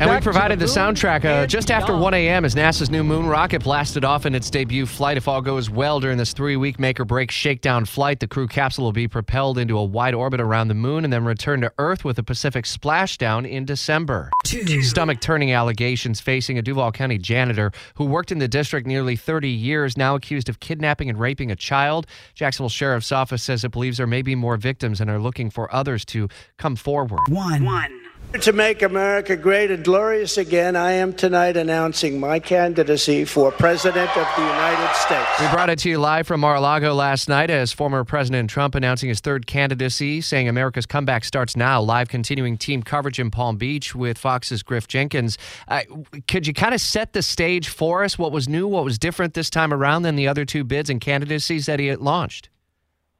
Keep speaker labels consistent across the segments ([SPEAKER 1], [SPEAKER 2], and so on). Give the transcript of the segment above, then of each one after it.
[SPEAKER 1] And we
[SPEAKER 2] Back to
[SPEAKER 1] provided the,
[SPEAKER 2] moon
[SPEAKER 1] soundtrack uh,
[SPEAKER 2] and
[SPEAKER 1] just after 1 a.m. as NASA's new moon rocket blasted off in its debut flight. If all goes well during this three week make or break shakedown flight, the crew capsule will be propelled into a wide orbit around the moon and then return to Earth with a Pacific splashdown in December. Stomach turning allegations facing a Duval County janitor who worked in the district nearly 30 years, now accused of kidnapping and raping a child. Jacksonville Sheriff's Office says it believes there may be more victims and are looking for others to come forward.
[SPEAKER 3] One. One.
[SPEAKER 4] To make America great and glorious again, I am tonight announcing my candidacy for President of the United States.
[SPEAKER 1] We brought it to you live from Mar-a-Lago last night as former President Trump announcing his third candidacy, saying America's comeback starts now. Live continuing team coverage in Palm Beach with Fox's Griff Jenkins. Uh, could you kind of set the stage for us? What was new, what was different this time around than the other two bids and candidacies that he had launched?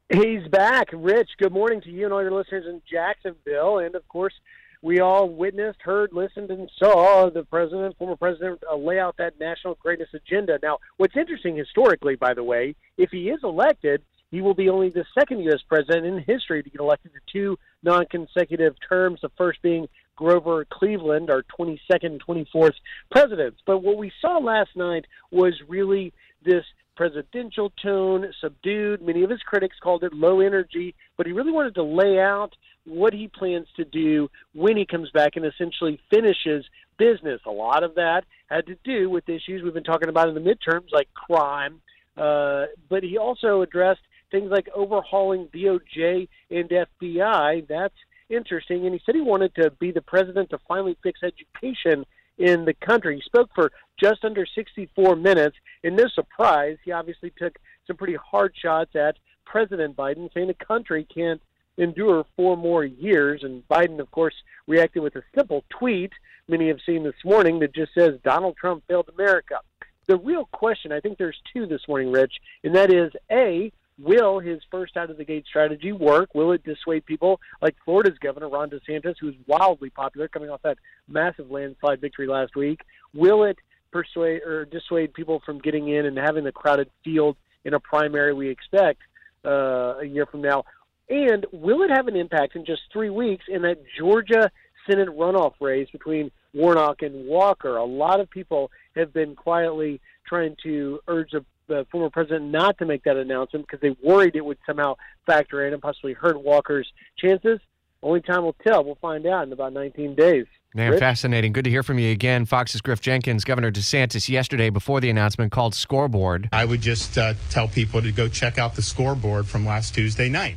[SPEAKER 5] He's back. Rich, good morning to you and all your listeners in Jacksonville. And of course, we all witnessed, heard, listened, and saw the president, former president, uh, lay out that national greatness agenda. Now, what's interesting historically, by the way, if he is elected, he will be only the second U.S. president in history to get elected to two non consecutive terms, the first being Grover Cleveland, our 22nd and 24th presidents. But what we saw last night was really this presidential tone, subdued. Many of his critics called it low energy, but he really wanted to lay out what he plans to do when he comes back and essentially finishes business. A lot of that had to do with issues we've been talking about in the midterms, like crime. Uh, but he also addressed things like overhauling DOJ and FBI. That's interesting. And he said he wanted to be the president to finally fix education in the country. He spoke for just under 64 minutes. And no surprise, he obviously took some pretty hard shots at President Biden, saying the country can't endure four more years. And Biden, of course, reacted with a simple tweet many have seen this morning that just says Donald Trump failed America. The real question, I think there's two this morning, Rich, and that is A, will his first out of the gate strategy work? Will it dissuade people like Florida's governor, Ron DeSantis, who's wildly popular coming off that massive landslide victory last week? Will it persuade or dissuade people from getting in and having the crowded field in a primary we expect uh, a year from now? And will it have an impact in just three weeks in that Georgia Senate runoff race between Warnock and Walker? A lot of people have been quietly trying to urge the the former president not to make that announcement because they worried it would somehow factor in and possibly hurt Walker's chances. Only time will tell. We'll find out in about 19 days.
[SPEAKER 1] Man,
[SPEAKER 5] Rich?
[SPEAKER 1] fascinating. Good to hear from you again. Fox's Griff Jenkins, Governor DeSantis, yesterday before the announcement called Scoreboard.
[SPEAKER 6] I would just uh, tell people to go check out the scoreboard from last Tuesday night.